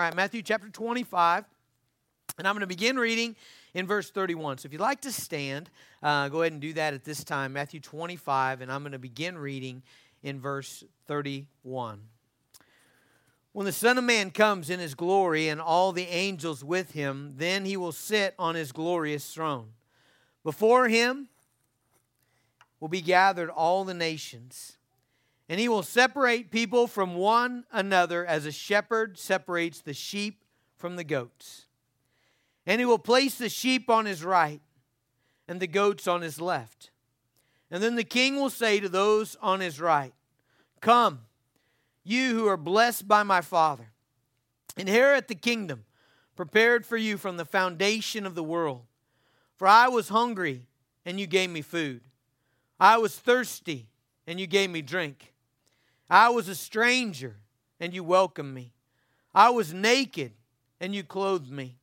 All right, Matthew chapter 25. And I'm going to begin reading in verse 31. So if you'd like to stand, uh, go ahead and do that at this time. Matthew 25, and I'm going to begin reading in verse 31. When the Son of Man comes in his glory and all the angels with him, then he will sit on his glorious throne. Before him will be gathered all the nations, and he will separate people from one another as a shepherd separates the sheep from the goats. And he will place the sheep on his right and the goats on his left. And then the king will say to those on his right, Come you who are blessed by my Father. Inherit the kingdom prepared for you from the foundation of the world. For I was hungry, and you gave me food. I was thirsty, and you gave me drink. I was a stranger, and you welcomed me. I was naked, and you clothed me.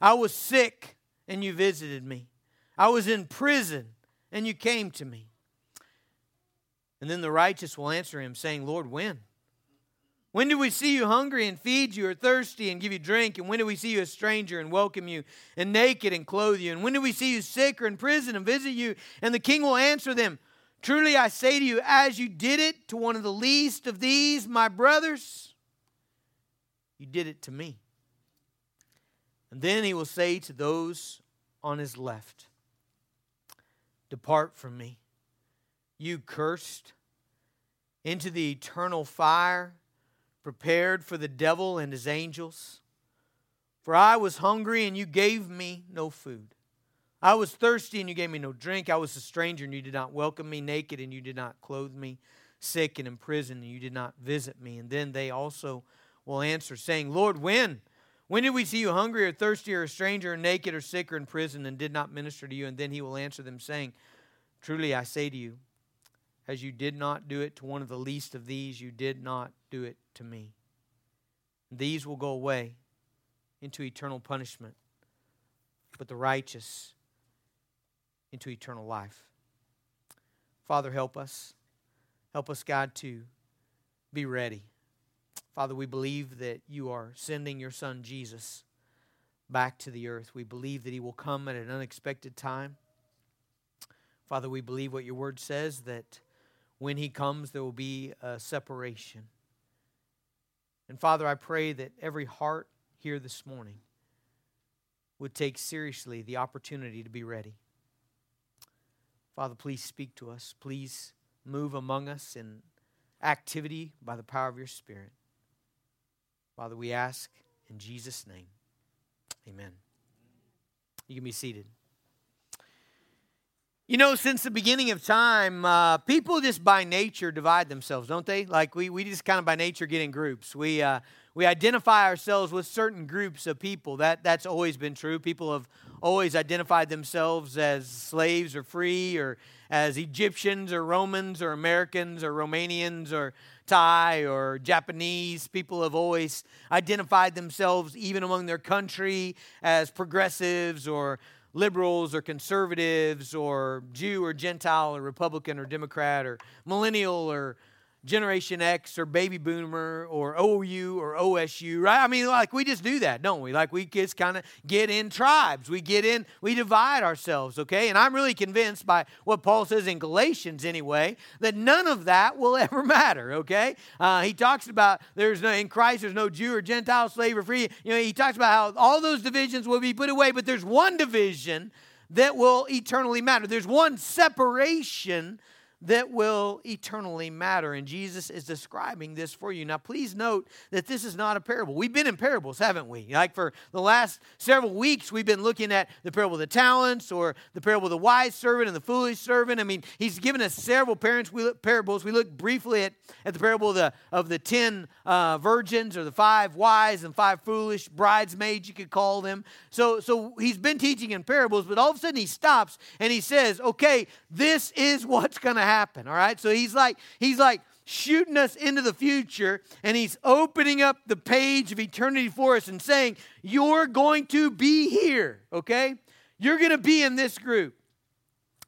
I was sick, and you visited me. I was in prison, and you came to me. And then the righteous will answer him, saying, Lord, when? When do we see you hungry and feed you, or thirsty and give you drink? And when do we see you a stranger and welcome you, and naked and clothe you? And when do we see you sick or in prison and visit you? And the king will answer them Truly I say to you, as you did it to one of the least of these, my brothers, you did it to me. And then he will say to those on his left, Depart from me, you cursed, into the eternal fire prepared for the devil and his angels. For I was hungry, and you gave me no food. I was thirsty, and you gave me no drink. I was a stranger, and you did not welcome me, naked, and you did not clothe me, sick and in prison, and you did not visit me. And then they also will answer, saying, Lord, when? When did we see you hungry or thirsty or a stranger or naked or sick or in prison and did not minister to you? And then he will answer them, saying, Truly I say to you, as you did not do it to one of the least of these, you did not do it to me. These will go away into eternal punishment, but the righteous into eternal life. Father, help us. Help us, God, to be ready. Father, we believe that you are sending your Son Jesus back to the earth. We believe that he will come at an unexpected time. Father, we believe what your word says that when he comes, there will be a separation. And Father, I pray that every heart here this morning would take seriously the opportunity to be ready. Father, please speak to us. Please move among us in activity by the power of your Spirit. Father, we ask in Jesus' name. Amen. You can be seated. You know, since the beginning of time, uh, people just by nature divide themselves, don't they? Like we, we just kind of by nature get in groups. We, uh, we identify ourselves with certain groups of people. That, that's always been true. People have always identified themselves as slaves or free or as Egyptians or Romans or Americans or Romanians or Thai or Japanese. People have always identified themselves, even among their country, as progressives or liberals or conservatives or Jew or Gentile or Republican or Democrat or millennial or Generation X or baby boomer or OU or OSU, right? I mean, like we just do that, don't we? Like we just kind of get in tribes. We get in, we divide ourselves, okay? And I'm really convinced by what Paul says in Galatians anyway, that none of that will ever matter, okay? Uh, he talks about there's no, in Christ, there's no Jew or Gentile, slave or free. You know, he talks about how all those divisions will be put away, but there's one division that will eternally matter. There's one separation that will eternally matter. And Jesus is describing this for you. Now, please note that this is not a parable. We've been in parables, haven't we? Like for the last several weeks, we've been looking at the parable of the talents or the parable of the wise servant and the foolish servant. I mean, he's given us several parents, we look, parables. We looked briefly at, at the parable of the, of the ten uh, virgins or the five wise and five foolish bridesmaids, you could call them. So, so he's been teaching in parables, but all of a sudden he stops and he says, okay, this is what's going to happen. All right. So he's like, he's like shooting us into the future and he's opening up the page of eternity for us and saying, You're going to be here. Okay. You're going to be in this group.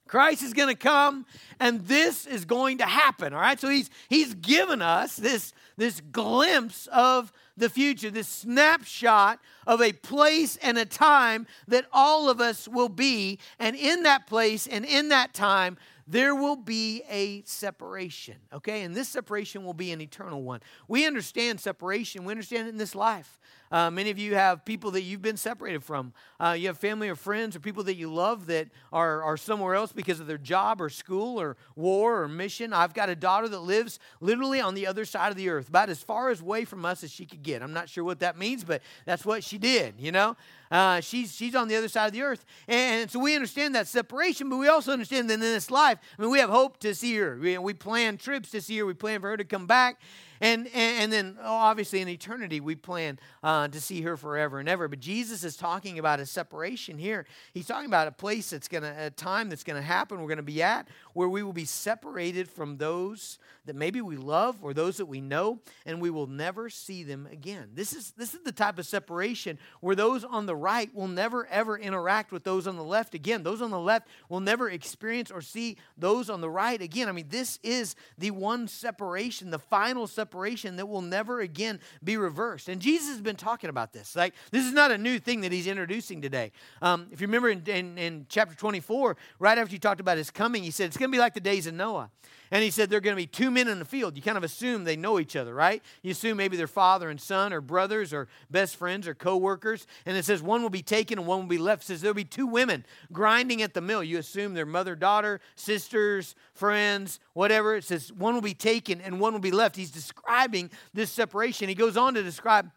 Christ is going to come and this is going to happen. All right. So he's he's given us this, this glimpse of the future, this snapshot of a place and a time that all of us will be. And in that place and in that time, there will be a separation, okay? And this separation will be an eternal one. We understand separation, we understand it in this life. Uh, many of you have people that you've been separated from. Uh, you have family or friends or people that you love that are, are somewhere else because of their job or school or war or mission. I've got a daughter that lives literally on the other side of the earth, about as far away from us as she could get. I'm not sure what that means, but that's what she did, you know? Uh, she's, she's on the other side of the earth. And so we understand that separation, but we also understand that in this life, I mean, we have hope to see her. We, we plan trips to see her, we plan for her to come back. And, and, and then, oh, obviously, in eternity, we plan uh, to see her forever and ever. But Jesus is talking about a separation here. He's talking about a place that's going to, a time that's going to happen, we're going to be at, where we will be separated from those that maybe we love or those that we know, and we will never see them again. This is, this is the type of separation where those on the right will never, ever interact with those on the left again. Those on the left will never experience or see those on the right again. I mean, this is the one separation, the final separation separation that will never again be reversed. And Jesus has been talking about this. Like, this is not a new thing that he's introducing today. Um, if you remember in, in, in chapter 24, right after he talked about his coming, he said, It's going to be like the days of Noah. And he said, There are going to be two men in the field. You kind of assume they know each other, right? You assume maybe they're father and son, or brothers, or best friends, or co workers. And it says, One will be taken and one will be left. It says, There'll be two women grinding at the mill. You assume they're mother, daughter, sisters, friends, whatever. It says, One will be taken and one will be left. He's describing this separation. He goes on to describe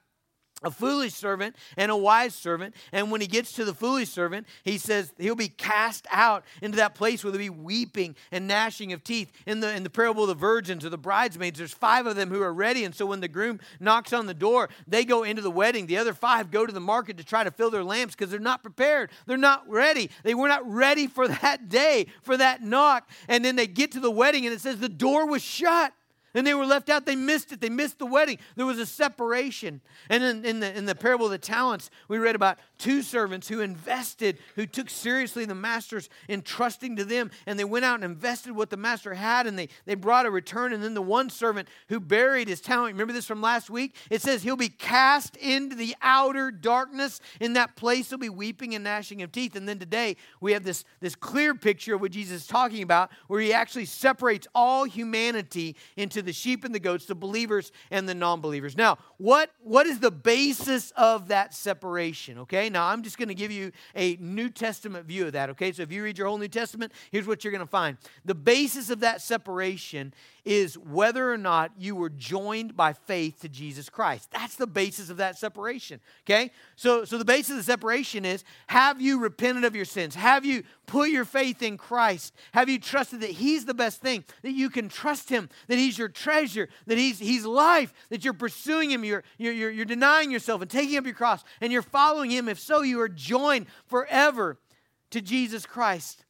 a foolish servant and a wise servant. And when he gets to the foolish servant, he says he'll be cast out into that place where there'll be weeping and gnashing of teeth. In the, in the parable of the virgins or the bridesmaids, there's five of them who are ready. And so when the groom knocks on the door, they go into the wedding. The other five go to the market to try to fill their lamps because they're not prepared. They're not ready. They were not ready for that day, for that knock. And then they get to the wedding and it says the door was shut. And they were left out. They missed it. They missed the wedding. There was a separation. And in, in, the, in the parable of the talents, we read about two servants who invested, who took seriously the master's entrusting to them. And they went out and invested what the master had, and they, they brought a return. And then the one servant who buried his talent, remember this from last week? It says he'll be cast into the outer darkness. In that place, he'll be weeping and gnashing of teeth. And then today, we have this, this clear picture of what Jesus is talking about, where he actually separates all humanity into the sheep and the goats, the believers and the non believers. Now, what, what is the basis of that separation? Okay, now I'm just going to give you a New Testament view of that. Okay, so if you read your whole New Testament, here's what you're going to find. The basis of that separation is whether or not you were joined by faith to Jesus Christ. That's the basis of that separation. Okay? So, so the basis of the separation is have you repented of your sins? Have you put your faith in Christ? Have you trusted that He's the best thing? That you can trust Him, that He's your treasure, that He's, he's life, that you're pursuing Him, you're, you're, you're, denying yourself and taking up your cross, and you're following Him. If so, you are joined forever to Jesus Christ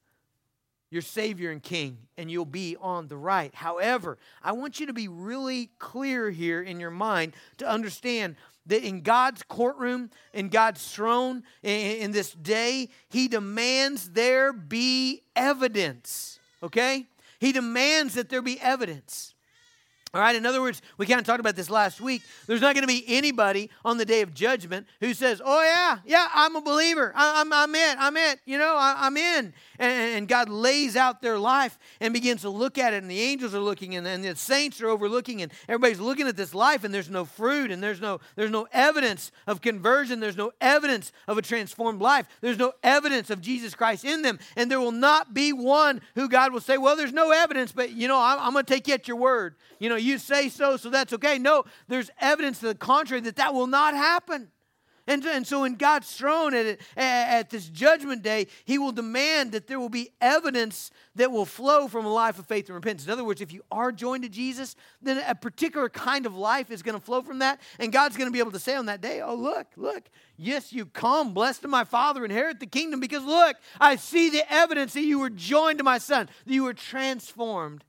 your Savior and King, and you'll be on the right. However, I want you to be really clear here in your mind to understand that in God's courtroom, in God's throne, in, this day, He demands there be evidence. Okay? He demands that there be evidence. All right, in other words, we kind of talked about this last week. There's not going to be anybody on the day of judgment who says, Oh, yeah, yeah, I'm a believer. I, am I'm, I'm in. I'm in. You know, I, am in. And, and, God lays out their life and begins to look at it, and the angels are looking, and, and the saints are overlooking, and everybody's looking at this life, and there's no fruit, and there's no, there's no evidence of conversion. There's no evidence of a transformed life. There's no evidence of Jesus Christ in them. And there will not be one who God will say, Well, there's no evidence, but, you know, I'm, I'm going to take you at your word. You know, you say so, so that's okay. No, there's evidence to the contrary that that will not happen. And, and so, in God's throne at, at this judgment day, He will demand that there will be evidence that will flow from a life of faith and repentance. In other words, if you are joined to Jesus, then a particular kind of life is going to flow from that. And God's going to be able to say on that day, Oh, look, look, yes, you come, blessed of my Father, inherit the kingdom, because look, I see the evidence that you were joined to my Son, that you were transformed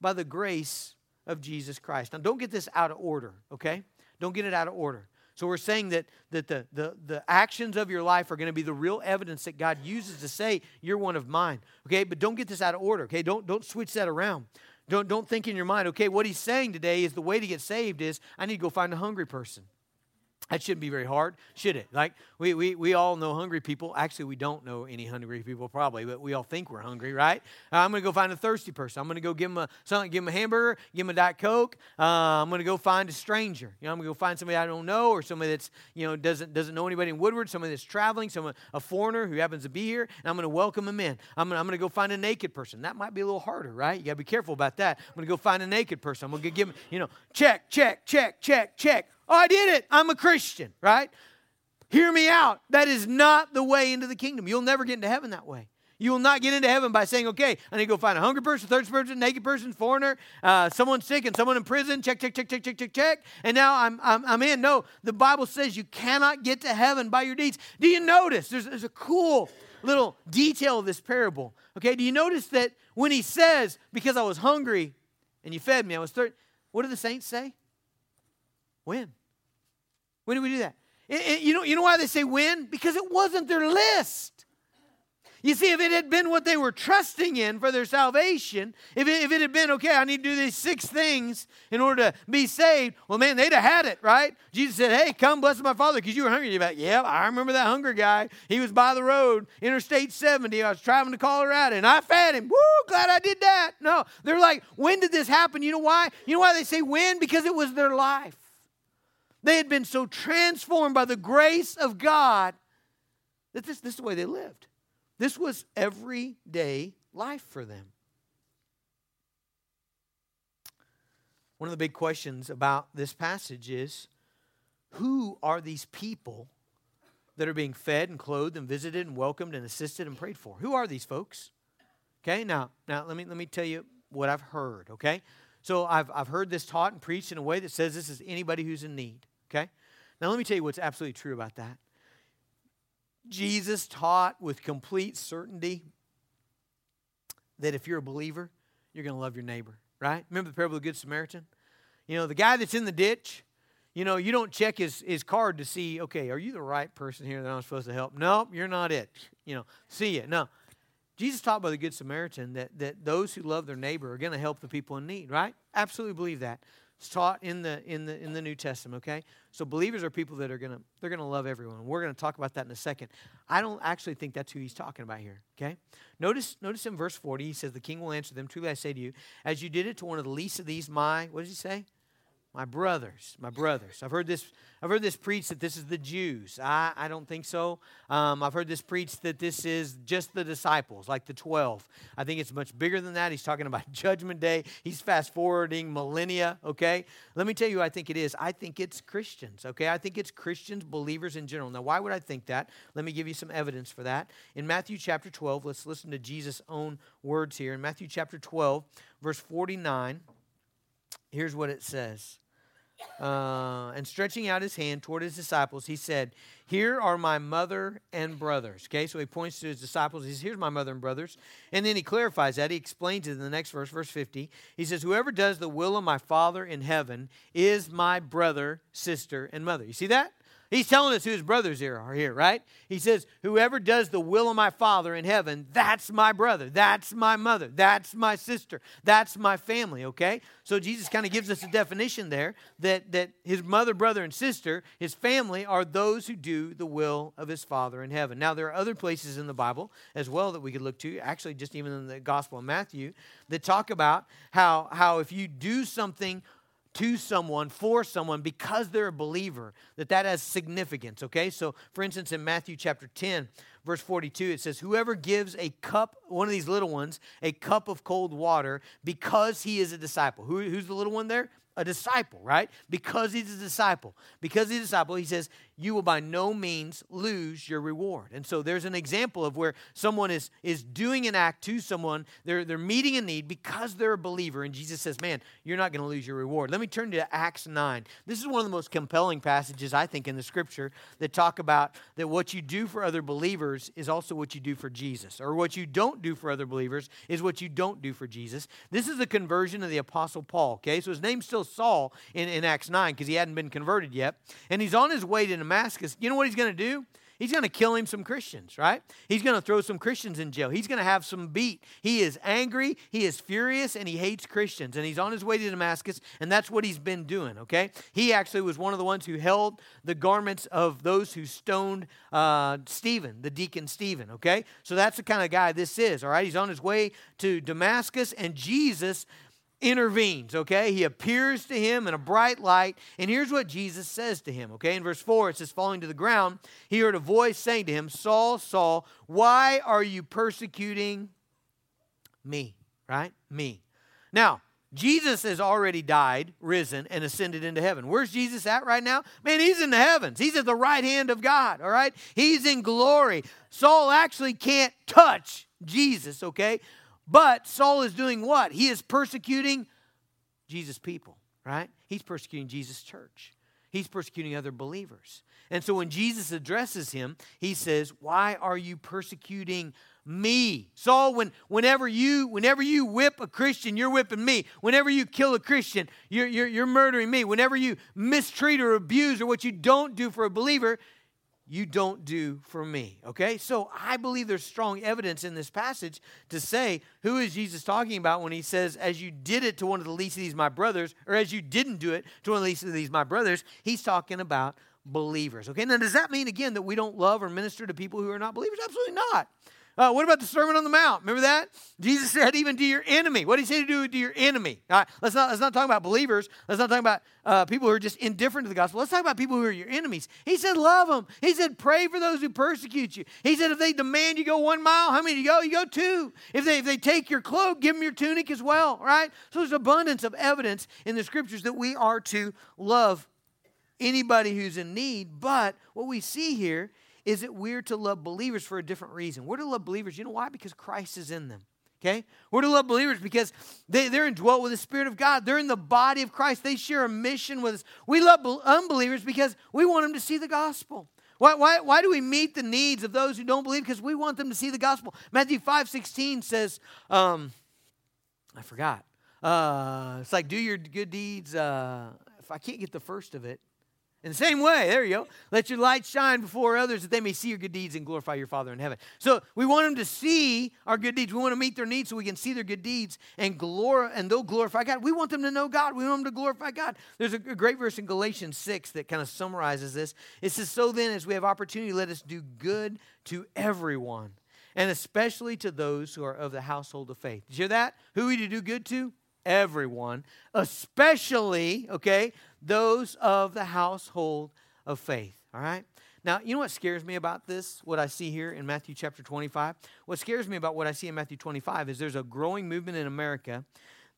by the grace of Jesus Christ. Now, don't get this out of order, okay? Don't get it out of order. So we're saying that, that the, the, the actions of your life are going to be the real evidence that God uses to say, you're one of mine. Okay, but don't get this out of order. Okay, don't, don't switch that around. Don't, don't think in your mind, okay, what he's saying today is the way to get saved is I need to go find a hungry person. That shouldn't be very hard, should it? Like, we, we, we all know hungry people. Actually, we don't know any hungry people probably, but we all think we're hungry, right? Uh, I'm going to go find a thirsty person. I'm going to go give them a, something, give them a hamburger, give them a Diet Coke. Uh, I'm going to go find a stranger. You know, I'm going to go find somebody I don't know or somebody that's, you know, doesn't, doesn't know anybody in Woodward, somebody that's traveling, someone, a foreigner who happens to be here, and I'm going to welcome them in. I'm going, I'm going to go find a naked person. That might be a little harder, right? You got to be careful about that. I'm going to go find a naked person. I'm going to give them, you know, check, check, check, check, check. Oh, I did it. I'm a Christian, right? Hear me out. That is not the way into the kingdom. You'll never get into heaven that way. You will not get into heaven by saying, okay, I need to go find a hungry person, thirsty person, naked person, foreigner, uh, someone sick, and someone in prison. Check, check, check, check, check, check, check. And now I'm, I'm, I'm in. No, the Bible says you cannot get to heaven by your deeds. Do you notice? There's, there's a cool little detail of this parable. Okay, do you notice that when he says, because I was hungry and you fed me, I was thirsty, what do the saints say? When? When did we do that? It, it, you, know, you know why they say when? Because it wasn't their list. You see, if it had been what they were trusting in for their salvation, if it, if it had been, okay, I need to do these six things in order to be saved, well, man, they'd have had it, right? Jesus said, hey, come bless my father because you were hungry. You're like, yeah, I remember that hungry guy. He was by the road, Interstate 70. I was traveling to Colorado and I fed him. Woo, glad I did that. No, they're like, when did this happen? You know why? You know why they say when? Because it was their life. They had been so transformed by the grace of God that this, this is the way they lived. This was everyday life for them. One of the big questions about this passage is who are these people that are being fed and clothed and visited and welcomed and assisted and prayed for? Who are these folks? Okay, now, now let me let me tell you what I've heard, okay? So I've, I've heard this taught and preached in a way that says this is anybody who's in need. Okay? Now, let me tell you what's absolutely true about that. Jesus taught with complete certainty that if you're a believer, you're going to love your neighbor, right? Remember the parable of the Good Samaritan? You know, the guy that's in the ditch, you know, you don't check his, his card to see, okay, are you the right person here that I'm supposed to help? Nope, you're not it. You know, see it. No. Jesus taught by the Good Samaritan that, that those who love their neighbor are going to help the people in need, right? Absolutely believe that. It's taught in the in the in the New Testament, okay? So believers are people that are gonna they're gonna love everyone. We're gonna talk about that in a second. I don't actually think that's who he's talking about here. Okay? Notice, notice in verse 40, he says, The king will answer them, Truly I say to you, as you did it to one of the least of these, my what does he say? My brothers, my brothers. I've heard this. I've heard this preached that this is the Jews. I, I don't think so. Um, I've heard this preached that this is just the disciples, like the twelve. I think it's much bigger than that. He's talking about Judgment Day. He's fast forwarding millennia. Okay, let me tell you. I think it is. I think it's Christians. Okay, I think it's Christians, believers in general. Now, why would I think that? Let me give you some evidence for that. In Matthew chapter twelve, let's listen to Jesus' own words here. In Matthew chapter twelve, verse forty-nine. Here's what it says. Uh, and stretching out his hand toward his disciples, he said, Here are my mother and brothers. Okay, so he points to his disciples. He says, Here's my mother and brothers. And then he clarifies that. He explains it in the next verse, verse 50. He says, Whoever does the will of my Father in heaven is my brother, sister, and mother. You see that? He's telling us who his brothers here are here, right? He says, Whoever does the will of my Father in heaven, that's my brother, that's my mother, that's my sister, that's my family, okay? So Jesus kind of gives us a definition there that, that his mother, brother, and sister, his family, are those who do the will of his Father in heaven. Now, there are other places in the Bible as well that we could look to, actually, just even in the Gospel of Matthew, that talk about how, how if you do something to someone, for someone, because they're a believer, that that has significance, okay? So, for instance, in Matthew chapter 10, verse 42, it says, Whoever gives a cup, one of these little ones, a cup of cold water because he is a disciple. Who, who's the little one there? a disciple, right? Because he's a disciple. Because he's a disciple, he says, you will by no means lose your reward. And so there's an example of where someone is, is doing an act to someone, they're, they're meeting a need because they're a believer. And Jesus says, man, you're not going to lose your reward. Let me turn to Acts 9. This is one of the most compelling passages, I think, in the scripture that talk about that what you do for other believers is also what you do for Jesus, or what you don't do for other believers is what you don't do for Jesus. This is the conversion of the Apostle Paul, okay? So his name's still Saul in, in Acts 9 because he hadn't been converted yet. And he's on his way to Damascus. You know what he's going to do? He's going to kill him some Christians, right? He's going to throw some Christians in jail. He's going to have some beat. He is angry, he is furious, and he hates Christians. And he's on his way to Damascus, and that's what he's been doing, okay? He actually was one of the ones who held the garments of those who stoned uh, Stephen, the deacon Stephen, okay? So that's the kind of guy this is, all right? He's on his way to Damascus, and Jesus intervenes, okay? He appears to him in a bright light, and here's what Jesus says to him, okay? In verse 4, it says, Falling to the ground, he heard a voice saying to him, Saul, Saul, why are you persecuting me? Right? Me. Now, Jesus has already died, risen, and ascended into heaven. Where's Jesus at right now? Man, he's in the heavens. He's at the right hand of God, all right? He's in glory. Saul actually can't touch Jesus, okay? But Saul is doing what? He is persecuting Jesus' people, right? He's persecuting Jesus' church. He's persecuting other believers. And so when Jesus addresses him, he says, Why are you persecuting me? Saul, when, whenever you whenever you whip a Christian, you're whipping me. Whenever you kill a Christian, you're, you're, you're murdering me. Whenever you mistreat or abuse or what you don't do for a believer, you don't do for me. Okay? So I believe there's strong evidence in this passage to say who is Jesus talking about when he says, as you did it to one of the least of these my brothers, or as you didn't do it to one of the least of these my brothers, he's talking about believers. Okay? Now, does that mean again that we don't love or minister to people who are not believers? Absolutely not. Uh, what about the Sermon on the Mount? Remember that? Jesus said, even to your enemy. What did he say to do to your enemy? All right, let's not, let's not talk about believers. Let's not talk about uh, people who are just indifferent to the gospel. Let's talk about people who are your enemies. He said, love them. He said, pray for those who persecute you. He said, if they demand you go one mile, how many do you go? You go two. If they, if they take your cloak, give them your tunic as well, right? So there's abundance of evidence in the scriptures that we are to love anybody who's in need. But what we see here is it we're to love believers for a different reason. We're to love believers, you know why? Because Christ is in them. Okay? We're to love believers because they, they're indwelt with the Spirit of God. They're in the body of Christ. They share a mission with us. We love unbelievers because we want them to see the gospel. Why, why, why do we meet the needs of those who don't believe? Because we want them to see the gospel. Matthew 5 16 says, um, I forgot. Uh, it's like, do your good deeds. Uh, if I can't get the first of it, in the same way, there you go. Let your light shine before others that they may see your good deeds and glorify your Father in heaven. So we want them to see our good deeds. We want to meet their needs so we can see their good deeds and glor- and they'll glorify God. We want them to know God. We want them to glorify God. There's a great verse in Galatians 6 that kind of summarizes this. It says, So then, as we have opportunity, let us do good to everyone, and especially to those who are of the household of faith. Did you hear that? Who are we to do good to? Everyone, especially, okay, those of the household of faith. All right? Now, you know what scares me about this, what I see here in Matthew chapter 25? What scares me about what I see in Matthew 25 is there's a growing movement in America,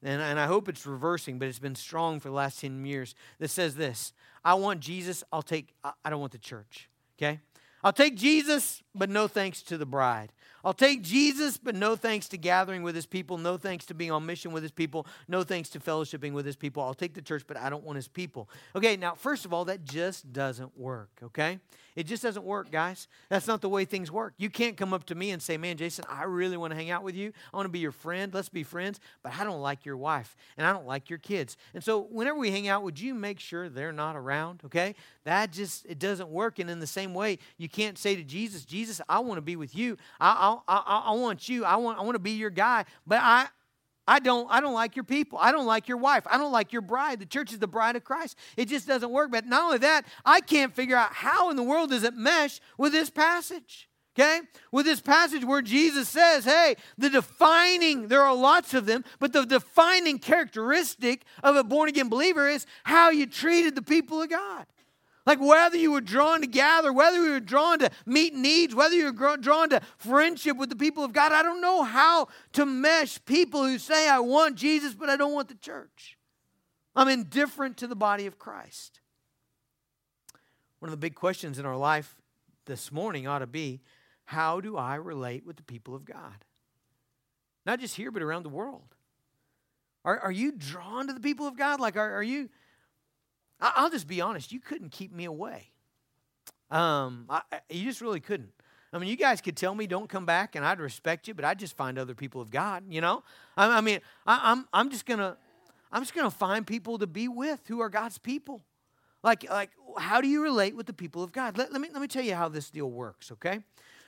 and, and I hope it's reversing, but it's been strong for the last 10 years, that says this I want Jesus, I'll take, I don't want the church, okay? I'll take Jesus, but no thanks to the bride. I'll take Jesus, but no thanks to gathering with his people, no thanks to being on mission with his people, no thanks to fellowshipping with his people. I'll take the church, but I don't want his people. Okay, now, first of all, that just doesn't work, okay? It just doesn't work, guys. That's not the way things work. You can't come up to me and say, Man, Jason, I really want to hang out with you. I want to be your friend. Let's be friends, but I don't like your wife and I don't like your kids. And so, whenever we hang out, would you make sure they're not around, okay? That just, it doesn't work. And in the same way, you can't say to Jesus, Jesus, I want to be with you. I, I, I, I want you. I want, I want to be your guy. But I, I don't, I don't like your people. I don't like your wife. I don't like your bride. The church is the bride of Christ. It just doesn't work. But not only that, I can't figure out how in the world does it mesh with this passage. Okay? With this passage where Jesus says, hey, the defining, there are lots of them, but the defining characteristic of a born again believer is how you treated the people of God. Like whether you were drawn to gather, whether you were drawn to meet needs, whether you were drawn to friendship with the people of God, I don't know how to mesh people who say, I want Jesus, but I don't want the church. I'm indifferent to the body of Christ. One of the big questions in our life this morning ought to be how do I relate with the people of God? Not just here, but around the world. Are, are you drawn to the people of God? Like, are, are you I'll just be honest, you couldn't keep me away. Um, I, you just really couldn't. I mean, you guys could tell me don't come back, and I'd respect you, but I'd just find other people of God. You know, I, I mean, I, I'm I'm just gonna I'm just to find people to be with who are God's people. Like, like how do you relate with the people of God? Let, let, me, let me tell you how this deal works, okay?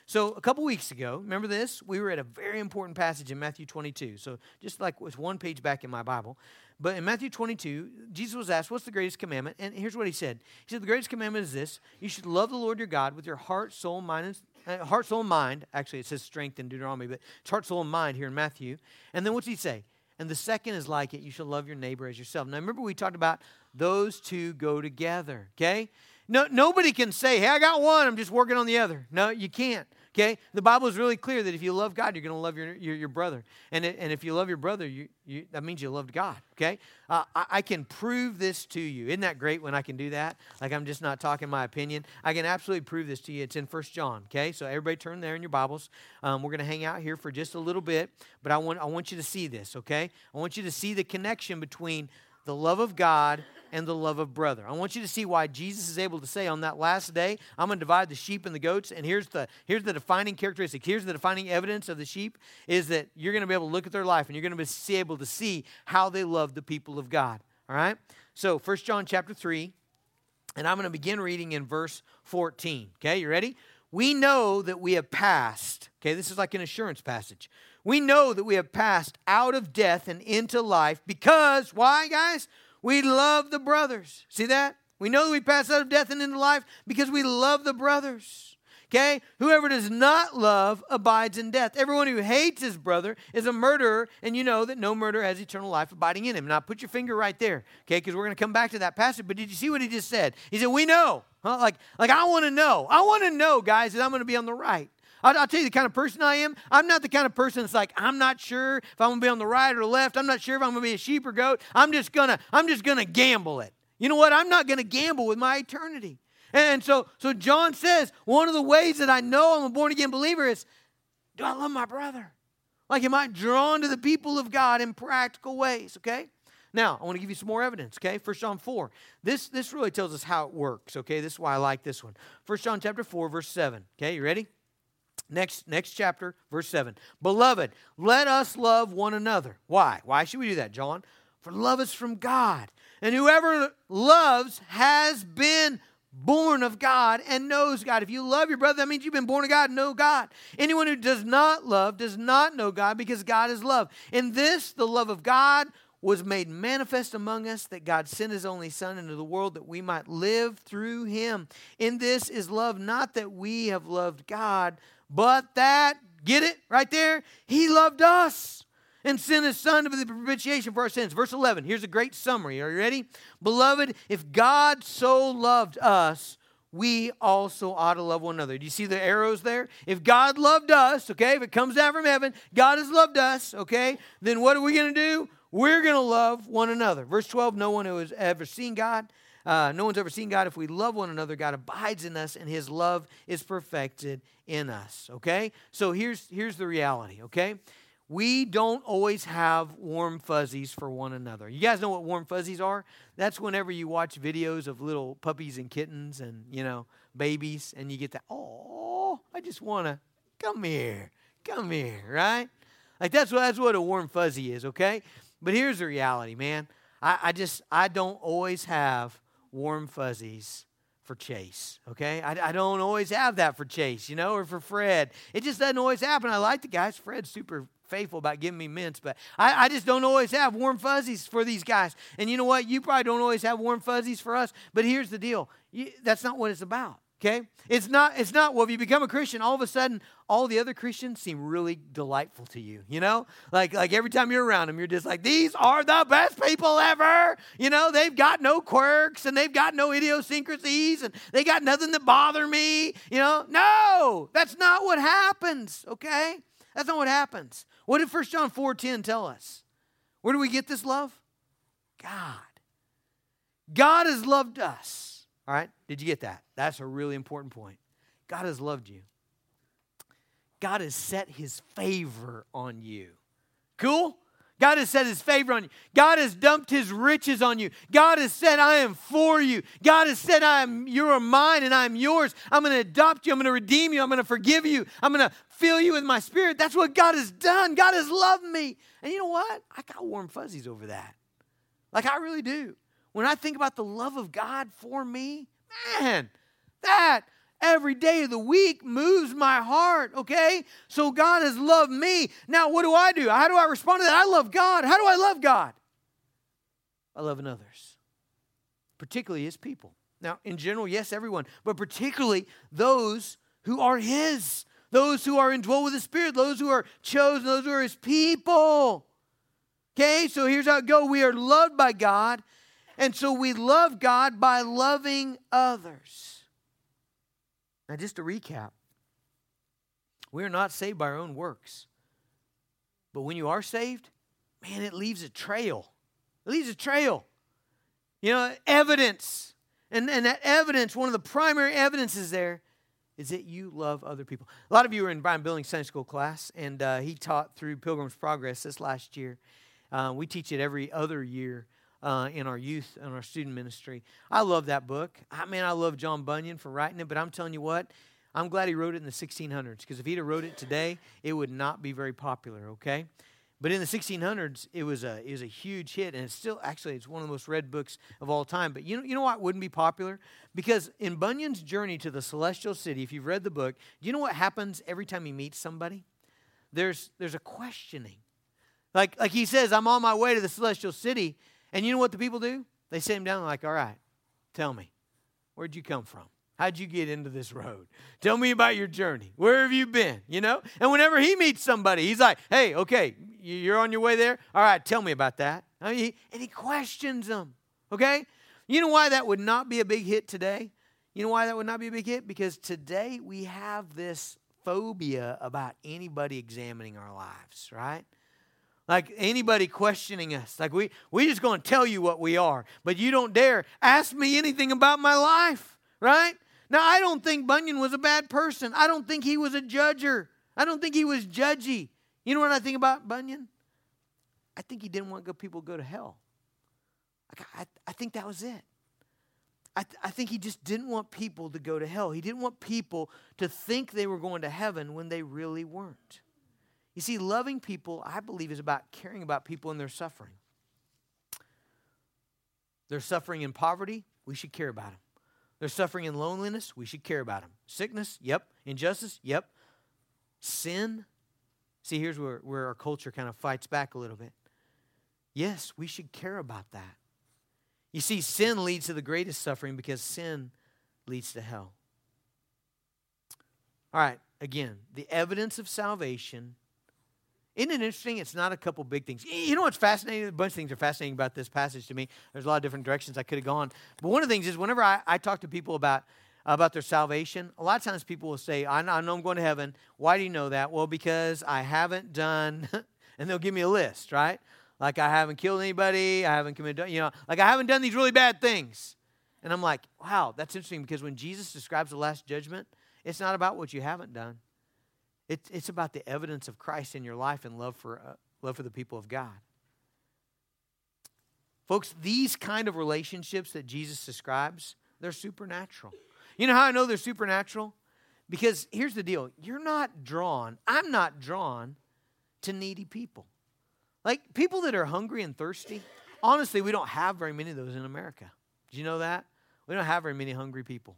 So a couple weeks ago, remember this? We were at a very important passage in Matthew 22. So just like it's one page back in my Bible. But in Matthew 22, Jesus was asked, What's the greatest commandment? And here's what he said He said, The greatest commandment is this you should love the Lord your God with your heart, soul, mind, and uh, heart, soul, and mind. Actually, it says strength in Deuteronomy, but it's heart, soul, and mind here in Matthew. And then what's he say? And the second is like it you shall love your neighbor as yourself. Now, remember, we talked about those two go together, okay? No, nobody can say, Hey, I got one, I'm just working on the other. No, you can't. Okay? The Bible is really clear that if you love God, you're going to love your, your, your, brother. And, and if you love your brother, you, you, that means you loved God. Okay? Uh, I, I, can prove this to you. Isn't that great when I can do that? Like I'm just not talking my opinion. I can absolutely prove this to you. It's in First John. Okay? So everybody turn there in your Bibles. Um, we're going to hang out here for just a little bit, but I want, I want you to see this. Okay? I want you to see the connection between the love of God and the love of brother. I want you to see why Jesus is able to say on that last day, I'm going to divide the sheep and the goats. And here's the here's the defining characteristic. Here's the defining evidence of the sheep is that you're going to be able to look at their life and you're going to be able to see how they love the people of God. All right? So, First John chapter 3, and I'm going to begin reading in verse 14. Okay, you ready? We know that we have passed. Okay, this is like an assurance passage. We know that we have passed out of death and into life because, why, guys? We love the brothers. See that? We know that we pass out of death and into life because we love the brothers. Okay? Whoever does not love abides in death. Everyone who hates his brother is a murderer, and you know that no murderer has eternal life abiding in him. Now, put your finger right there, okay? Because we're going to come back to that passage. But did you see what he just said? He said, We know. Huh? Like, like I want to know. I want to know, guys, that I'm going to be on the right. I'll, I'll, tell you the kind of person I am. I'm not the kind of person that's like, I'm not sure if I'm gonna be on the right or left. I'm not sure if I'm gonna be a sheep or goat. I'm just gonna, I'm just gonna gamble it. You know what? I'm not gonna gamble with my eternity. And so, so John says, one of the ways that I know I'm a born again believer is, do I love my brother? Like, am I drawn to the people of God in practical ways? Okay. Now, I want to give you some more evidence, okay? First John 4. This, this really tells us how it works, okay? This is why I like this one. First John chapter 4, verse 7. Okay, you ready? Next, next chapter, verse 7. Beloved, let us love one another. Why? Why should we do that, John? For love is from God. And whoever loves has been born of God and knows God. If you love your brother, that means you've been born of God and know God. Anyone who does not love does not know God because God is love. In this, the love of God was made manifest among us that God sent his only Son into the world that we might live through him. In this is love, not that we have loved God, but that, get it right there? He loved us and sent his son to be the propitiation for our sins. Verse 11, here's a great summary. Are you ready? Beloved, if God so loved us, we also ought to love one another. Do you see the arrows there? If God loved us, okay, if it comes down from heaven, God has loved us, okay, then what are we going to do? We're going to love one another. Verse 12, no one who has ever seen God uh, no one's ever seen God. If we love one another, God abides in us and his love is perfected in us. Okay? So here's, here's the reality, okay? We don't always have warm fuzzies for one another. You guys know what warm fuzzies are? That's whenever you watch videos of little puppies and kittens and, you know, babies, and you get that, oh, I just want to come here, come here, right? Like that's what, that's what a warm fuzzy is, okay? But here's the reality, man. I, I just, I don't always have warm fuzzies for Chase, okay? I, I, don't always have that for Chase, you know, or for Fred. It just doesn't always happen. I like the guys. Fred's super faithful about giving me mints, but I, I just don't always have warm fuzzies for these guys. And you know what? You probably don't always have warm fuzzies for us, but here's the deal you, that's not what it's about. Okay? It's not, it's not, well, if you become a Christian, all of a sudden, all the other Christians seem really delightful to you, you know? Like, like every time you're around them, you're just like, these are the best people ever. You know, they've got no quirks and they've got no idiosyncrasies and they got nothing that bother me. You know, no, that's not what happens, okay? That's not what happens. What did 1 John 4.10 tell us? Where do we get this love? God. God has loved us all right? Did you get that? That's a really important point. God has loved you. God has set his favor on you. Cool? God has set his favor on you. God has dumped his riches on you. God has said, I am for you. God has said, I am you are mine and I am yours. I'm going to adopt you. I'm going to redeem you. I'm going to forgive you. I'm going to fill you with my spirit. That's what God has done. God has loved me. And you know what? I got warm fuzzies over that. Like, I really do. When I think about the love of God for me, man, that every day of the week moves my heart, okay? So God has loved me. Now, what do I do? How do I respond to that? I love God. How do I love God? I love in others, particularly His people. Now, in general, yes, everyone, but particularly those who are His, those who are indwelt with the Spirit, those who are chosen, those who are His people. Okay, so here's how it goes we are loved by God, and so we love God by loving others. Now, just to recap, we are not saved by our own works. But when you are saved, man, it leaves a trail. It leaves a trail. You know, evidence. And, and that evidence, one of the primary evidences there is that you love other people. A lot of you were in Brian Billings' Sunday school class, and uh, he taught through Pilgrim's Progress this last year. Uh, we teach it every other year uh, in our youth and our student ministry. I love that book. I mean, I love John Bunyan for writing it, but I'm telling you what, I'm glad he wrote it in the 1600s because if he'd have wrote it today, it would not be very popular. Okay, but in the 1600s, it was a it was a huge hit, and it's still actually it's one of the most read books of all time. But you know you know what wouldn't be popular because in Bunyan's journey to the celestial city, if you've read the book, do you know what happens every time he meets somebody? There's there's a questioning, like like he says, I'm on my way to the celestial city, and you know what the people do? They sit him down, like, all right, tell me, where'd you come from? How'd you get into this road? Tell me about your journey. Where have you been? You know? And whenever he meets somebody, he's like, hey, okay, you're on your way there? All right, tell me about that. and he questions them. Okay? You know why that would not be a big hit today? You know why that would not be a big hit? Because today we have this phobia about anybody examining our lives, right? Like anybody questioning us. Like we we just going to tell you what we are, but you don't dare ask me anything about my life, right? Now I don't think Bunyan was a bad person. I don't think he was a judger. I don't think he was judgy. You know what I think about Bunyan? I think he didn't want people to go to hell. Like I, I think that was it. I, th- I think he just didn't want people to go to hell. He didn't want people to think they were going to heaven when they really weren't. You see, loving people, I believe, is about caring about people in their suffering. They're suffering in poverty, we should care about them. They're suffering in loneliness, we should care about them. Sickness, yep. Injustice, yep. Sin, see, here's where, where our culture kind of fights back a little bit. Yes, we should care about that. You see, sin leads to the greatest suffering because sin leads to hell. All right, again, the evidence of salvation isn't it interesting? It's not a couple big things. You know what's fascinating? A bunch of things are fascinating about this passage to me. There's a lot of different directions I could have gone. But one of the things is whenever I, I talk to people about, about their salvation, a lot of times people will say, I know, I know I'm going to heaven. Why do you know that? Well, because I haven't done, and they'll give me a list, right? Like I haven't killed anybody, I haven't committed, you know, like I haven't done these really bad things. And I'm like, wow, that's interesting because when Jesus describes the last judgment, it's not about what you haven't done. It's, it's about the evidence of Christ in your life and love for, uh, love for the people of God. Folks, these kind of relationships that Jesus describes, they're supernatural. You know how I know they're supernatural? Because here's the deal you're not drawn, I'm not drawn to needy people. Like people that are hungry and thirsty, honestly, we don't have very many of those in America. Do you know that? We don't have very many hungry people.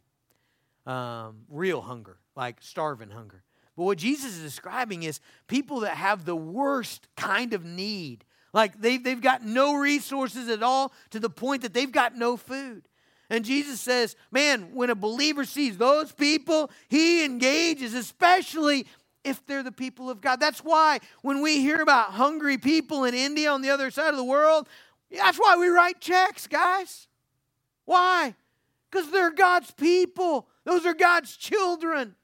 Um, real hunger, like starving hunger. But what Jesus is describing is people that have the worst kind of need. Like they've, they've got no resources at all to the point that they've got no food. And Jesus says, man, when a believer sees those people, he engages, especially if they're the people of God. That's why when we hear about hungry people in India on the other side of the world, that's why we write checks, guys. Why? Because they're God's people, those are God's children.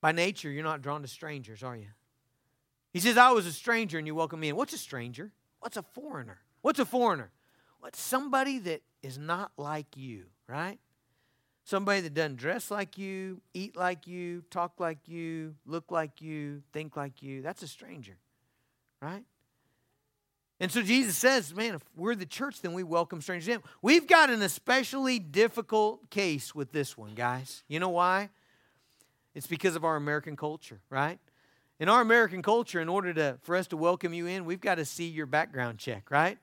By nature, you're not drawn to strangers, are you? He says, I was a stranger and you welcome me in. What's a stranger? What's a foreigner? What's a foreigner? What's somebody that is not like you, right? Somebody that doesn't dress like you, eat like you, talk like you, look like you, think like you. That's a stranger, right? And so Jesus says, man, if we're the church, then we welcome strangers in. We've got an especially difficult case with this one, guys. You know why? It's because of our American culture, right? In our American culture, in order to, for us to welcome you in, we've got to see your background check, right?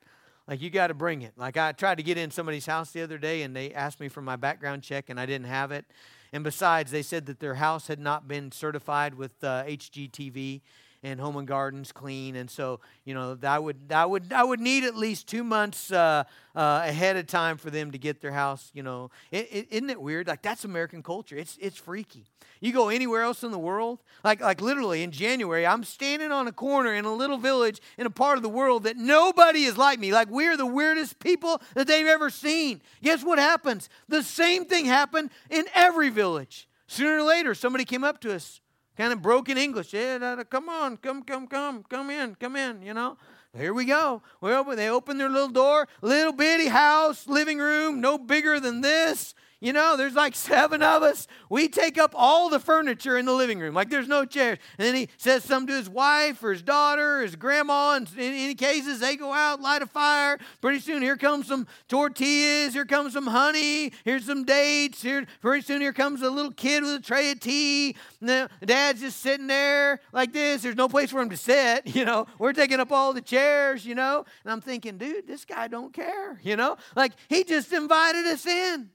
Like you got to bring it. Like I tried to get in somebody's house the other day and they asked me for my background check and I didn't have it. And besides, they said that their house had not been certified with uh, HGTV and Home and Gardens clean, and so you know I would I would I would need at least two months uh, uh, ahead of time for them to get their house. You know, is isn't it weird? Like that's American culture. It's it's freaky. You go anywhere else in the world, like like literally in January, I'm standing on a corner in a little village in a part of the world that nobody is like me. Like we're the weirdest people that they've ever seen. Guess what happens? The same thing happened in every village. Sooner or later, somebody came up to us kind of broken English. Yeah, come on, come, come, come, come in, come in, you know. Here we go. Well, they open their little door, little bitty house, living room, no bigger than this. You know, there's like seven of us. We take up all the furniture in the living room. Like there's no chairs. And then he says something to his wife or his daughter or his grandma. And in any cases, they go out, light a fire. Pretty soon, here comes some tortillas. Here comes some honey. Here's some dates. Here, pretty soon, here comes a little kid with a tray of tea. And dad's just sitting there like this. There's no place for him to sit. You know, we're taking up all the chairs. You know, and I'm thinking, dude, this guy don't care. You know, like he just invited us in.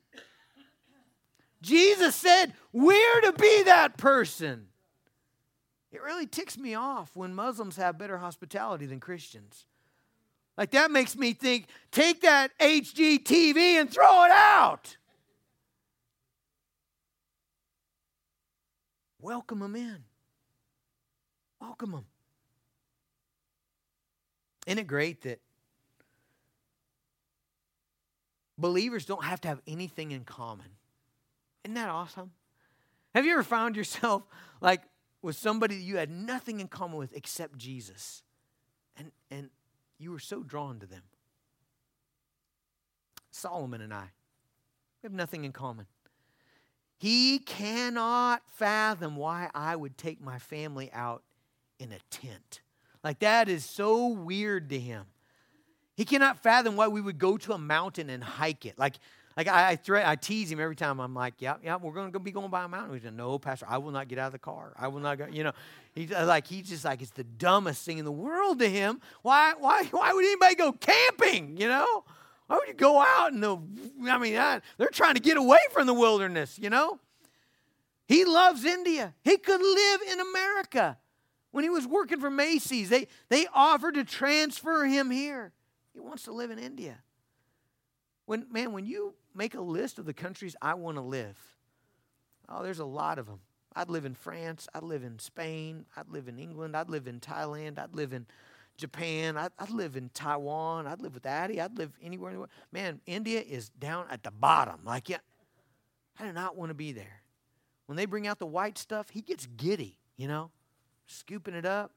Jesus said, We're to be that person. It really ticks me off when Muslims have better hospitality than Christians. Like that makes me think take that HGTV and throw it out. Welcome them in. Welcome them. Isn't it great that believers don't have to have anything in common? Isn't that awesome? Have you ever found yourself like with somebody you had nothing in common with except Jesus? And, and you were so drawn to them. Solomon and I, we have nothing in common. He cannot fathom why I would take my family out in a tent. Like that is so weird to him. He cannot fathom why we would go to a mountain and hike it. Like like I, I, threat, I tease him every time. I'm like, yeah, yeah, we're to be going by a mountain. He's said, no, Pastor, I will not get out of the car. I will not go. You know, he's uh, like, he's just like, it's the dumbest thing in the world to him. Why, why, why would anybody go camping? You know, why would you go out and the? I mean, I, they're trying to get away from the wilderness. You know, he loves India. He could live in America. When he was working for Macy's, they they offered to transfer him here. He wants to live in India. When man, when you make a list of the countries I want to live. Oh, there's a lot of them. I'd live in France. I'd live in Spain. I'd live in England. I'd live in Thailand. I'd live in Japan. I'd, I'd live in Taiwan. I'd live with Addie. I'd live anywhere in the world. Man, India is down at the bottom. Like, yeah, I do not want to be there. When they bring out the white stuff, he gets giddy, you know, scooping it up.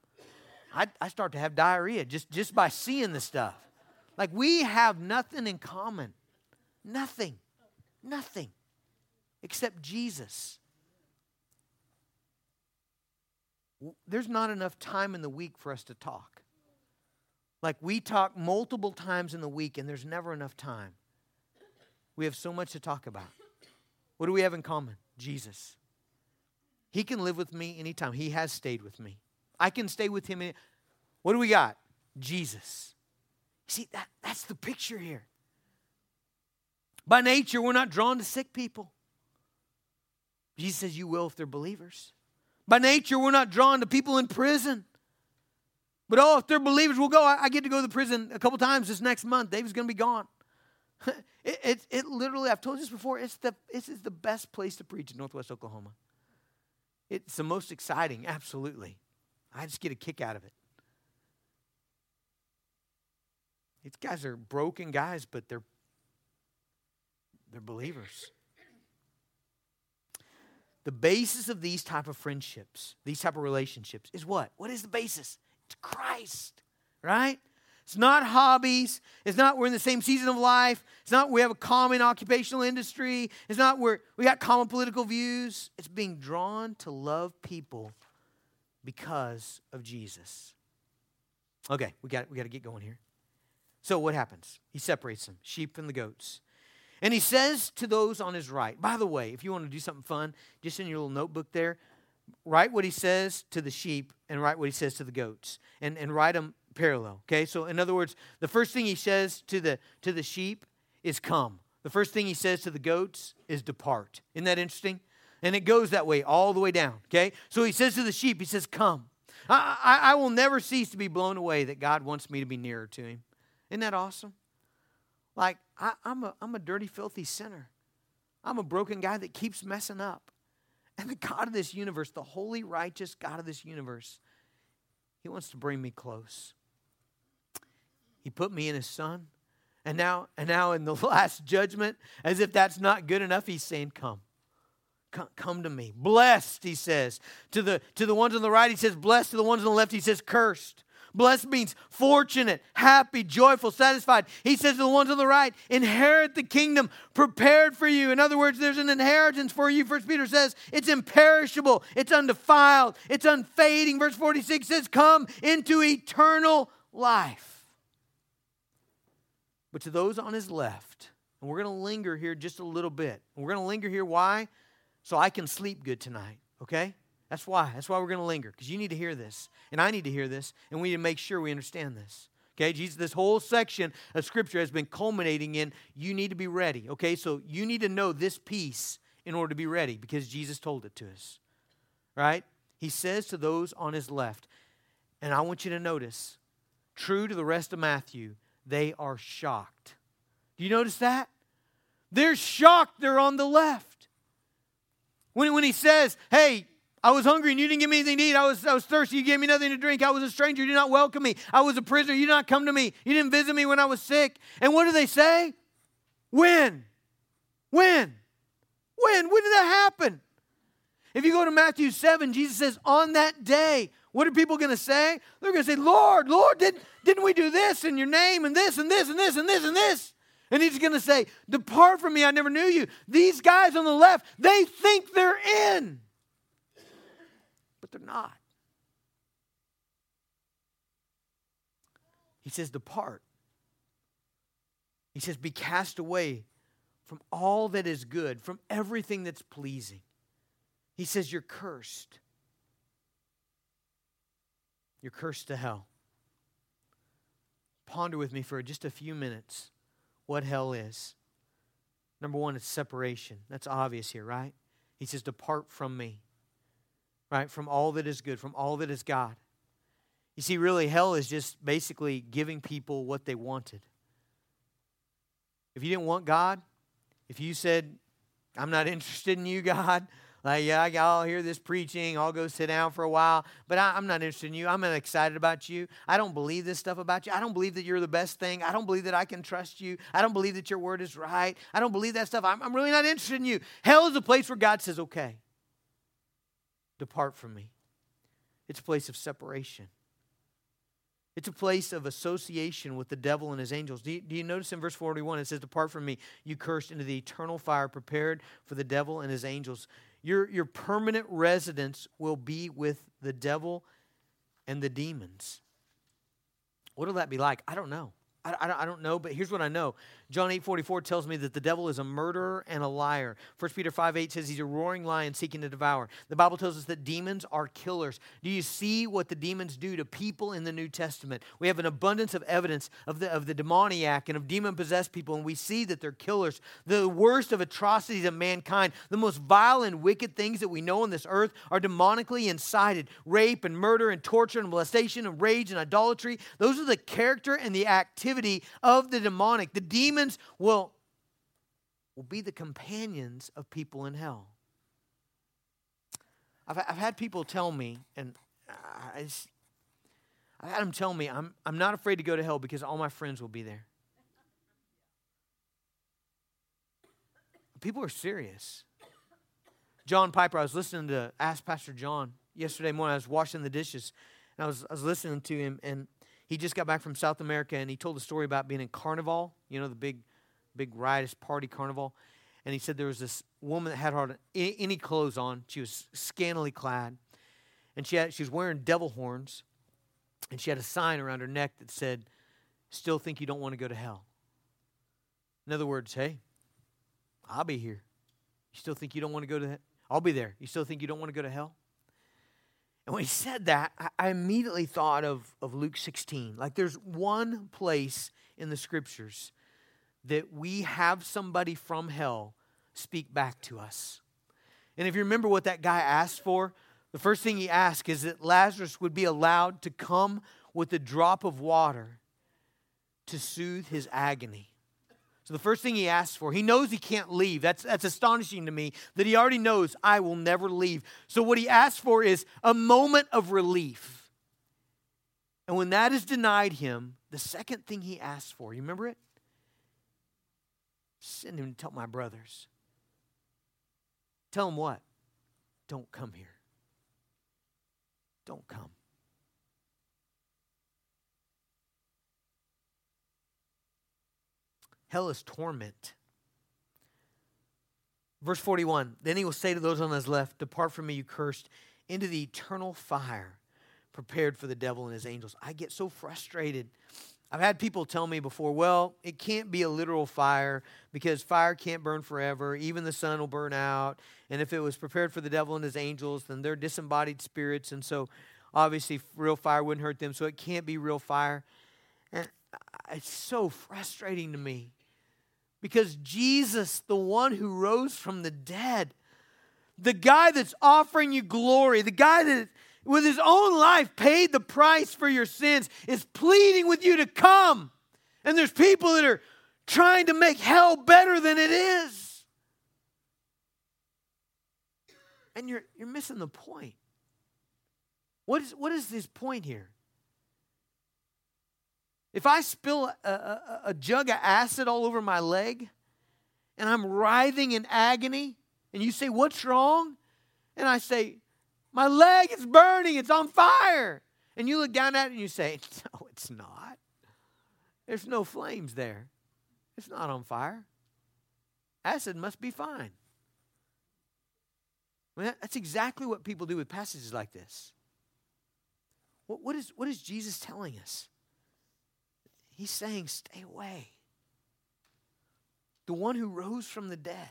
I, I start to have diarrhea just, just by seeing the stuff. Like, we have nothing in common. Nothing. Nothing. Except Jesus. There's not enough time in the week for us to talk. Like we talk multiple times in the week, and there's never enough time. We have so much to talk about. What do we have in common? Jesus. He can live with me anytime. He has stayed with me. I can stay with him. Any- what do we got? Jesus. See, that, that's the picture here. By nature, we're not drawn to sick people. Jesus says you will if they're believers. By nature, we're not drawn to people in prison. But oh, if they're believers, we'll go. I, I get to go to the prison a couple times this next month. David's going to be gone. it, it, it, literally, I've told you this before, it's the, this is the best place to preach in Northwest Oklahoma. It's the most exciting, absolutely. I just get a kick out of it. These guys are broken guys, but they're they're believers. The basis of these type of friendships, these type of relationships is what? What is the basis? It's Christ, right? It's not hobbies. It's not we're in the same season of life. It's not we have a common occupational industry. It's not where we got common political views. It's being drawn to love people because of Jesus. Okay, we got we got to get going here. So what happens? He separates them, sheep from the goats. And he says to those on his right, by the way, if you want to do something fun, just in your little notebook there, write what he says to the sheep and write what he says to the goats and, and write them parallel. Okay, so in other words, the first thing he says to the to the sheep is come. The first thing he says to the goats is depart. Isn't that interesting? And it goes that way all the way down. Okay, so he says to the sheep, he says, come. I, I, I will never cease to be blown away that God wants me to be nearer to him. Isn't that awesome? Like, I, I'm, a, I'm a dirty, filthy sinner. I'm a broken guy that keeps messing up. And the God of this universe, the holy, righteous God of this universe, He wants to bring me close. He put me in His Son. And now, and now in the last judgment, as if that's not good enough, He's saying, Come. Come, come to me. Blessed, he says. To the, to the ones on the right, he says, blessed. To the ones on the left, he says, cursed. Blessed means fortunate, happy, joyful, satisfied. He says to the ones on the right, inherit the kingdom prepared for you. In other words, there's an inheritance for you. First Peter says it's imperishable, it's undefiled, it's unfading. Verse 46 says, come into eternal life. But to those on his left, and we're going to linger here just a little bit. We're going to linger here. Why? So I can sleep good tonight, okay? That's why. That's why we're going to linger, because you need to hear this, and I need to hear this, and we need to make sure we understand this. Okay, Jesus, this whole section of Scripture has been culminating in you need to be ready. Okay, so you need to know this piece in order to be ready because Jesus told it to us. Right? He says to those on his left, and I want you to notice, true to the rest of Matthew, they are shocked. Do you notice that? They're shocked they're on the left. When, when he says, hey, I was hungry and you didn't give me anything to eat. I was, I was thirsty. You gave me nothing to drink. I was a stranger. You did not welcome me. I was a prisoner. You did not come to me. You didn't visit me when I was sick. And what do they say? When? When? When? When did that happen? If you go to Matthew 7, Jesus says, on that day, what are people going to say? They're going to say, Lord, Lord, didn't, didn't we do this in your name and this and this and this and this and this? And he's going to say, Depart from me, I never knew you. These guys on the left, they think they're in they're not. He says, Depart. He says, Be cast away from all that is good, from everything that's pleasing. He says, You're cursed. You're cursed to hell. Ponder with me for just a few minutes what hell is. Number one, it's separation. That's obvious here, right? He says, Depart from me right? From all that is good, from all that is God. You see, really, hell is just basically giving people what they wanted. If you didn't want God, if you said, I'm not interested in you, God, like, yeah, I'll hear this preaching, I'll go sit down for a while, but I, am not interested in you. I'm not excited about you. I don't believe this stuff about you. I don't believe that you're the best thing. I don't believe that I can trust you. I don't believe that your word is right. I don't believe that stuff. I'm, I'm really not interested in you. Hell is a place where God says, okay, Depart from me. It's a place of separation. It's a place of association with the devil and his angels. Do you, do you, notice in verse 41 it says, Depart from me, you cursed, into the eternal fire prepared for the devil and his angels. Your, your permanent residence will be with the devil and the demons. What will that be like? I don't know. I, I, I don't know, but here's what I know John 8 44 tells me that the devil is a murderer and a liar. 1 Peter 5 8 says he's a roaring lion seeking to devour. The Bible tells us that demons are killers. Do you see what the demons do to people in the New Testament? We have an abundance of evidence of the, of the demoniac and of demon possessed people, and we see that they're killers. The worst of atrocities of mankind, the most vile and wicked things that we know on this earth are demonically incited rape and murder and torture and molestation and rage and idolatry. Those are the character and the activity of the demonic. The demons will, will be the companions of people in hell. I've, I've had people tell me, and I just, I've had them tell me, I'm, I'm not afraid to go to hell because all my friends will be there. People are serious. John Piper, I was listening to Ask Pastor John yesterday morning. I was washing the dishes, and I was, I was listening to him, and he just got back from South America and he told a story about being in Carnival, you know, the big, big riotous party Carnival. And he said there was this woman that had hardly any clothes on. She was scantily clad. And she, had, she was wearing devil horns. And she had a sign around her neck that said, Still think you don't want to go to hell. In other words, hey, I'll be here. You still think you don't want to go to hell? I'll be there. You still think you don't want to go to hell? And when he said that, I immediately thought of, of Luke 16. Like there's one place in the scriptures that we have somebody from hell speak back to us. And if you remember what that guy asked for, the first thing he asked is that Lazarus would be allowed to come with a drop of water to soothe his agony. So the first thing he asks for, he knows he can't leave. That's, that's astonishing to me that he already knows I will never leave. So what he asks for is a moment of relief. And when that is denied him, the second thing he asks for, you remember it? Send him to tell my brothers. Tell him what? Don't come here. Don't come. Hell is torment. Verse 41 Then he will say to those on his left, Depart from me, you cursed, into the eternal fire prepared for the devil and his angels. I get so frustrated. I've had people tell me before, well, it can't be a literal fire because fire can't burn forever. Even the sun will burn out. And if it was prepared for the devil and his angels, then they're disembodied spirits. And so obviously, real fire wouldn't hurt them. So it can't be real fire. And it's so frustrating to me because Jesus, the one who rose from the dead, the guy that's offering you glory, the guy that with his own life paid the price for your sins, is pleading with you to come. And there's people that are trying to make hell better than it is. And you're, you're missing the point. What is, what is his point here? If I spill a, a, a, jug of acid all over my leg and I'm writhing in agony, and you say, What's wrong? And I say, My leg is burning, it's on fire. And you look down at it and you say, No, it's not. There's no flames there. It's not on fire. Acid must be fine. Well, that's exactly what people do with passages like this. What, what, is, what is Jesus telling us? He's saying, stay away. The one who rose from the dead.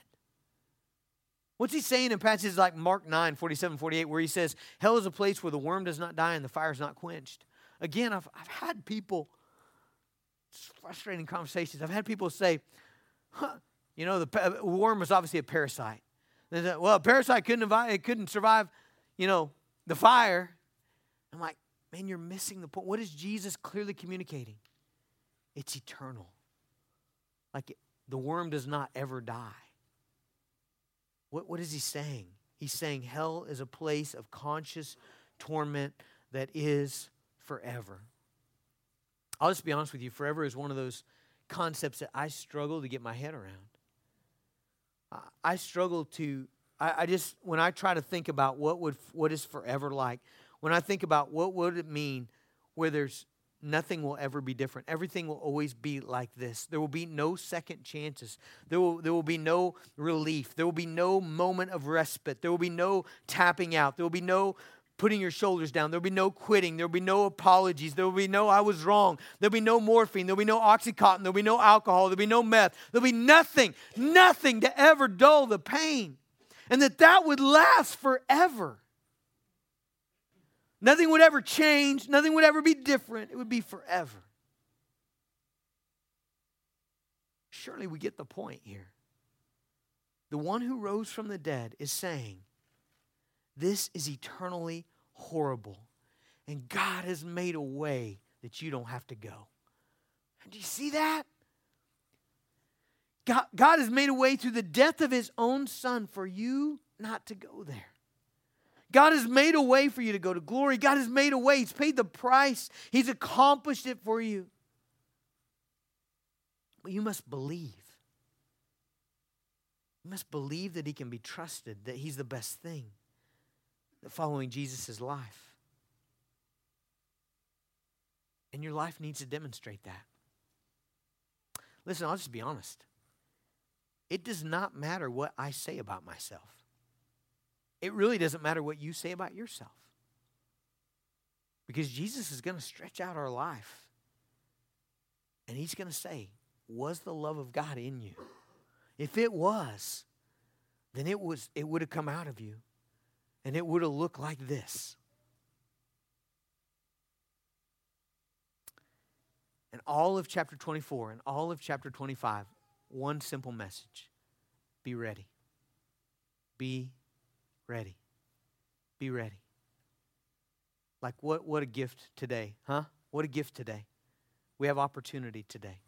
What's he saying in passages like Mark 9, 47, 48, where he says, Hell is a place where the worm does not die and the fire is not quenched? Again, I've, I've had people, frustrating conversations, I've had people say, huh, you know, the worm was obviously a parasite. They Said, well, a parasite couldn't, it couldn't survive, you know, the fire. I'm like, man, you're missing the point. What is Jesus clearly communicating? It's eternal. Like the worm does not ever die. What, what is he saying? He's saying hell is a place of conscious torment that is forever. I'll just be honest with you, forever is one of those concepts that I struggle to get my head around. I struggle to, I, I just, when I try to think about what would, what is forever like, when I think about what would it mean where there's nothing will ever be different. Everything will always be like this. There will be no second chances. There will, there will be no relief. There will be no moment of respite. There will be no tapping out. There will be no putting your shoulders down. There will be no quitting. There will be no apologies. There will be no I was wrong. There will be no morphine. There will be no Oxycontin. There will be no alcohol. There will be no meth. There will be nothing, nothing to ever dull the pain. And that that would last forever. Nothing would ever change, nothing would ever be different. It would be forever. Surely we get the point here. The one who rose from the dead is saying, This is eternally horrible. And God has made a way that you don't have to go. Do you see that? God, God has made a way through the death of his own son for you not to go there. God has made a way for you to go to glory. God has made a way. He's paid the price, He's accomplished it for you. But you must believe. You must believe that He can be trusted, that He's the best thing, that following Jesus is life. And your life needs to demonstrate that. Listen, I'll just be honest. It does not matter what I say about myself it really doesn't matter what you say about yourself. Because Jesus is going to stretch out our life. And he's going to say, Was the love of God in you? If it was, then it was it would have come out of you. And it would have looked like this. And all of chapter 24 and all of chapter 25, one simple message be ready. Be ready. Be ready. Like, what, what a gift today, huh? What a gift today. We have opportunity today.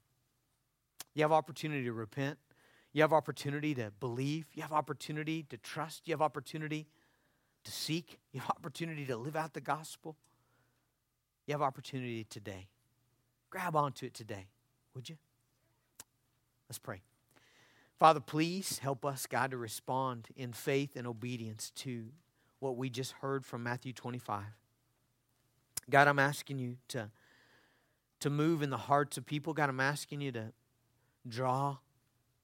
You have opportunity to repent. You have opportunity to believe. You have opportunity to trust. You have opportunity to seek. You have opportunity to live out the gospel. You have opportunity today. Grab onto it today, would you? Let's pray. Father, please help us, God, to respond in faith and obedience to what we just heard from Matthew 25. God, I'm asking you to, to move in the hearts of people. God, I'm asking you to draw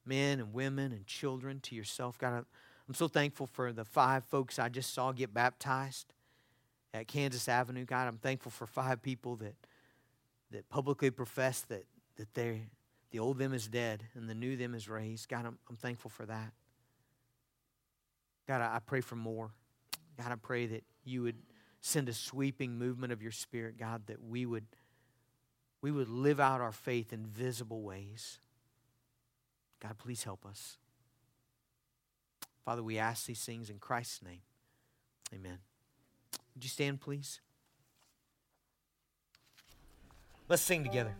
men and women and children to yourself. God, I'm so thankful for the five folks I just saw get baptized at Kansas Avenue. God, I'm thankful for five people that that publicly profess that, that they the old them is dead and the new them is raised. God, I'm, I'm thankful for that. God, I, I pray for more. God, I pray that you would send a sweeping movement of your spirit, God, that we would we would live out our faith in visible ways. God, please help us. Father, we ask these things in Christ's name. Amen. Would you stand, please? Let's sing together.